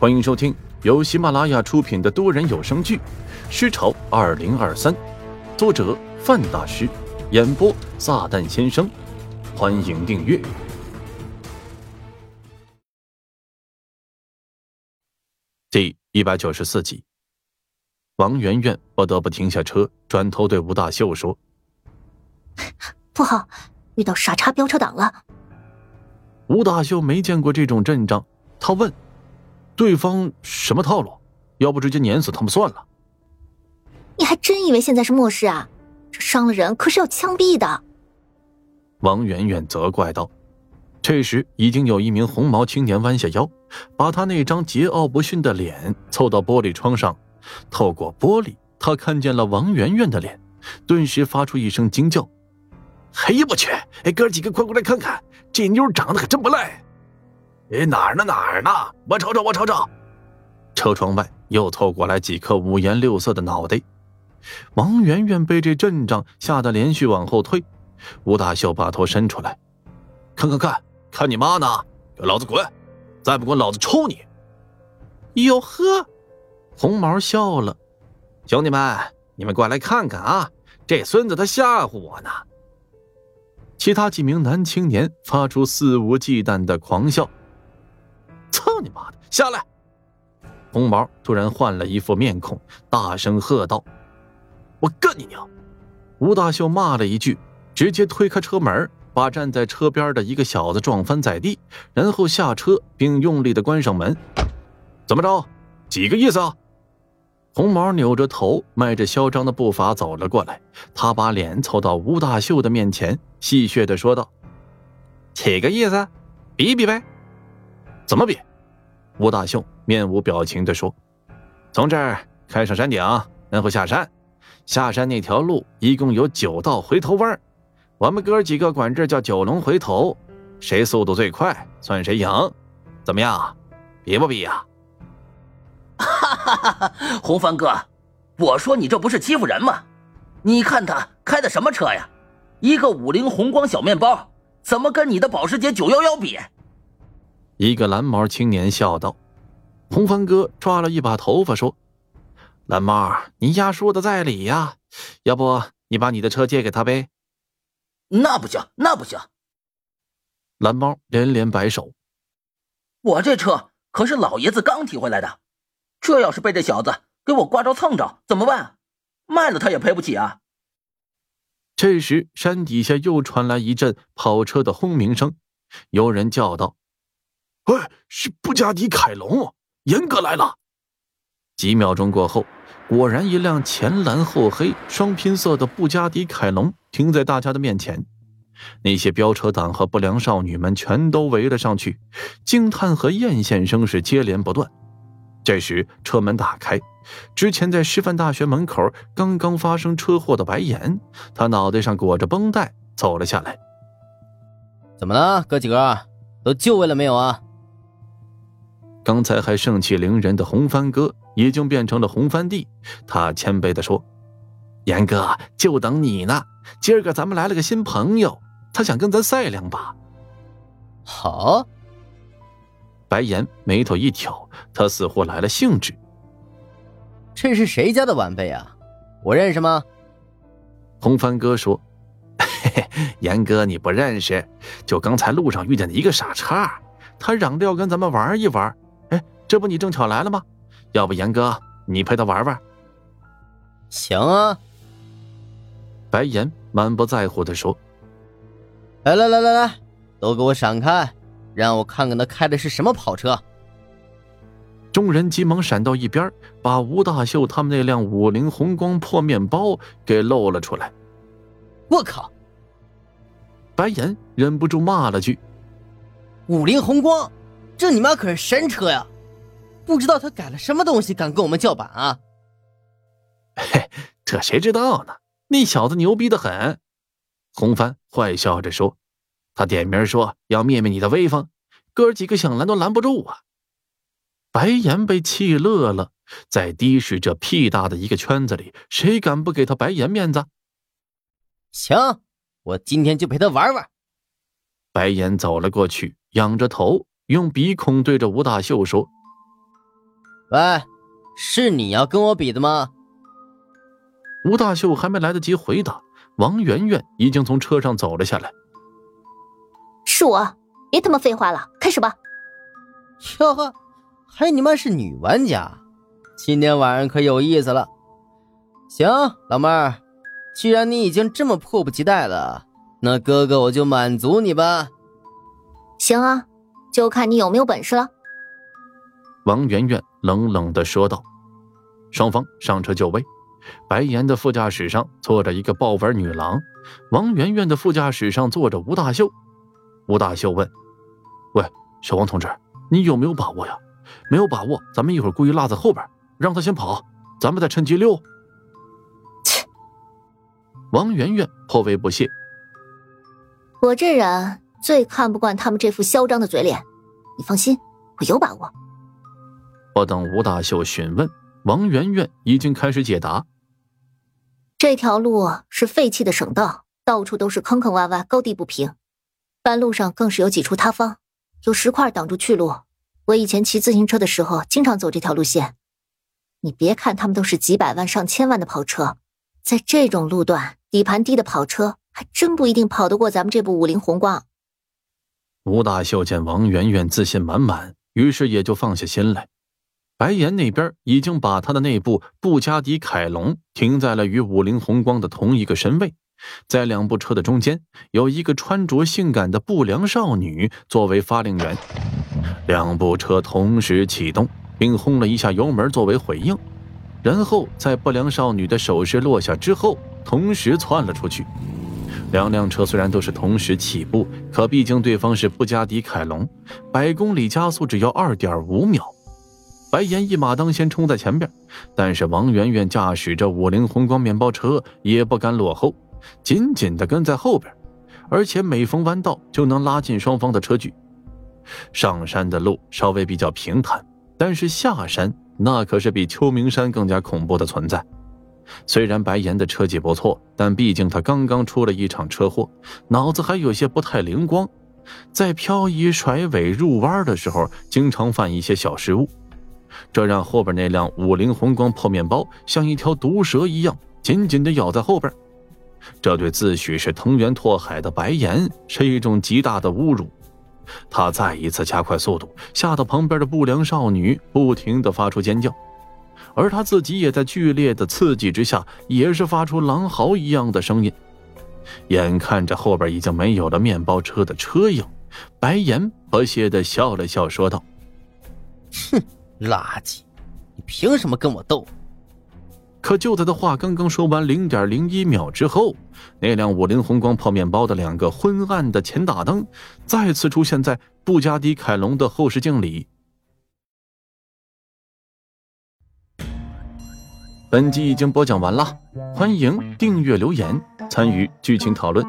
欢迎收听由喜马拉雅出品的多人有声剧《尸潮二零二三》，作者范大师，演播撒旦先生。欢迎订阅第一百九十四集。王媛媛不得不停下车，转头对吴大秀说：“ 不好，遇到傻叉飙车党了。”吴大秀没见过这种阵仗，他问。对方什么套路？要不直接碾死他们算了。你还真以为现在是末世啊？这伤了人可是要枪毙的。王媛媛责怪道。这时，已经有一名红毛青年弯下腰，把他那张桀骜不驯的脸凑到玻璃窗上。透过玻璃，他看见了王媛媛的脸，顿时发出一声惊叫：“哎呀，我去！哎，哥几个快过来看看，这妞长得可真不赖。”哎，哪儿呢？哪儿呢？我瞅瞅，我瞅瞅。车窗外又凑过来几颗五颜六色的脑袋。王媛媛被这阵仗吓得连续往后退。吴大秀把头伸出来，看看看，看你妈呢！给老子滚！再不滚，老子抽你！哟呵，红毛笑了。兄弟们，你们过来看看啊！这孙子他吓唬我呢。其他几名男青年发出肆无忌惮的狂笑。操你妈的！下来！红毛突然换了一副面孔，大声喝道：“我干你娘！”吴大秀骂了一句，直接推开车门，把站在车边的一个小子撞翻在地，然后下车并用力的关上门。怎么着？几个意思啊？红毛扭着头，迈着嚣张的步伐走了过来，他把脸凑到吴大秀的面前，戏谑的说道：“几个意思？比比呗。”怎么比？吴大秀面无表情的说：“从这儿开上山顶，然后下山。下山那条路一共有九道回头弯，我们哥几个管这叫九龙回头。谁速度最快，算谁赢。怎么样？比不比呀？”哈哈哈哈！红帆哥，我说你这不是欺负人吗？你看他开的什么车呀？一个五菱宏光小面包，怎么跟你的保时捷九幺幺比？一个蓝毛青年笑道：“红帆哥抓了一把头发说，蓝猫，你丫说的在理呀，要不你把你的车借给他呗？”“那不行，那不行。”蓝猫连连摆手：“我这车可是老爷子刚提回来的，这要是被这小子给我刮着蹭着怎么办？卖了他也赔不起啊！”这时，山底下又传来一阵跑车的轰鸣声，有人叫道。哎，是布加迪凯龙，严哥来了。几秒钟过后，果然一辆前蓝后黑双拼色的布加迪凯龙停在大家的面前。那些飙车党和不良少女们全都围了上去，惊叹和艳羡声是接连不断。这时，车门打开，之前在师范大学门口刚刚发生车祸的白岩，他脑袋上裹着绷带走了下来。怎么了，哥几个，都就位了没有啊？刚才还盛气凌人的红帆哥，已经变成了红帆弟。他谦卑地说：“严哥，就等你呢。今儿个咱们来了个新朋友，他想跟咱赛两把。”好。白岩眉头一挑，他似乎来了兴致。这是谁家的晚辈啊？我认识吗？红帆哥说：“嘿嘿，严哥你不认识，就刚才路上遇见的一个傻叉，他嚷着要跟咱们玩一玩。”这不你正巧来了吗？要不严哥，你陪他玩玩。行啊。白岩满不在乎的说：“来来来来来，都给我闪开，让我看看他开的是什么跑车。”众人急忙闪到一边，把吴大秀他们那辆五菱宏光破面包给露了出来。我靠！白岩忍不住骂了句：“五菱宏光，这你妈可是神车呀！”不知道他改了什么东西，敢跟我们叫板啊？嘿，这谁知道呢？那小子牛逼的很。红帆坏笑着说：“他点名说要灭灭你的威风，哥几个想拦都拦不住啊！”白岩被气乐了，在的士这屁大的一个圈子里，谁敢不给他白岩面子？行，我今天就陪他玩玩。白岩走了过去，仰着头，用鼻孔对着吴大秀说。喂，是你要跟我比的吗？吴大秀还没来得及回答，王媛媛已经从车上走了下来。是我，别他妈废话了，开始吧。哟呵，还你妈是女玩家，今天晚上可有意思了。行，老妹儿，既然你已经这么迫不及待了，那哥哥我就满足你吧。行啊，就看你有没有本事了。王媛媛冷冷的说道。双方上车就位。白岩的副驾驶上坐着一个豹纹女郎，王媛媛的副驾驶上坐着吴大秀。吴大秀问：“喂，小王同志，你有没有把握呀？没有把握，咱们一会儿故意落在后边，让他先跑，咱们再趁机溜。”切！王媛媛颇为不屑：“我这人最看不惯他们这副嚣张的嘴脸，你放心，我有把握。”不等吴大秀询问，王媛媛已经开始解答。这条路是废弃的省道，到处都是坑坑洼洼、高低不平，半路上更是有几处塌方，有石块挡住去路。我以前骑自行车的时候，经常走这条路线。你别看他们都是几百万、上千万的跑车，在这种路段，底盘低的跑车还真不一定跑得过咱们这部五菱宏光。吴大秀见王媛媛自信满满，于是也就放下心来。白岩那边已经把他的那部布加迪凯龙停在了与五菱宏光的同一个身位，在两部车的中间有一个穿着性感的不良少女作为发令员。两部车同时启动，并轰了一下油门作为回应，然后在不良少女的手势落下之后，同时窜了出去。两辆车虽然都是同时起步，可毕竟对方是布加迪凯龙，百公里加速只要二点五秒。白岩一马当先冲在前边，但是王媛媛驾驶着五菱宏光面包车也不敢落后，紧紧的跟在后边，而且每逢弯道就能拉近双方的车距。上山的路稍微比较平坦，但是下山那可是比秋名山更加恐怖的存在。虽然白岩的车技不错，但毕竟他刚刚出了一场车祸，脑子还有些不太灵光，在漂移、甩尾、入弯的时候，经常犯一些小失误。这让后边那辆五菱宏光破面包像一条毒蛇一样紧紧地咬在后边，这对自诩是藤原拓海的白岩是一种极大的侮辱。他再一次加快速度，吓得旁边的不良少女不停地发出尖叫，而他自己也在剧烈的刺激之下，也是发出狼嚎一样的声音。眼看着后边已经没有了面包车的车影，白岩不屑地笑了笑，说道：“哼。”垃圾！你凭什么跟我斗？可就在他话刚刚说完零点零一秒之后，那辆五菱宏光泡面包的两个昏暗的前大灯再次出现在布加迪凯龙的后视镜里。本集已经播讲完了，欢迎订阅、留言、参与剧情讨论。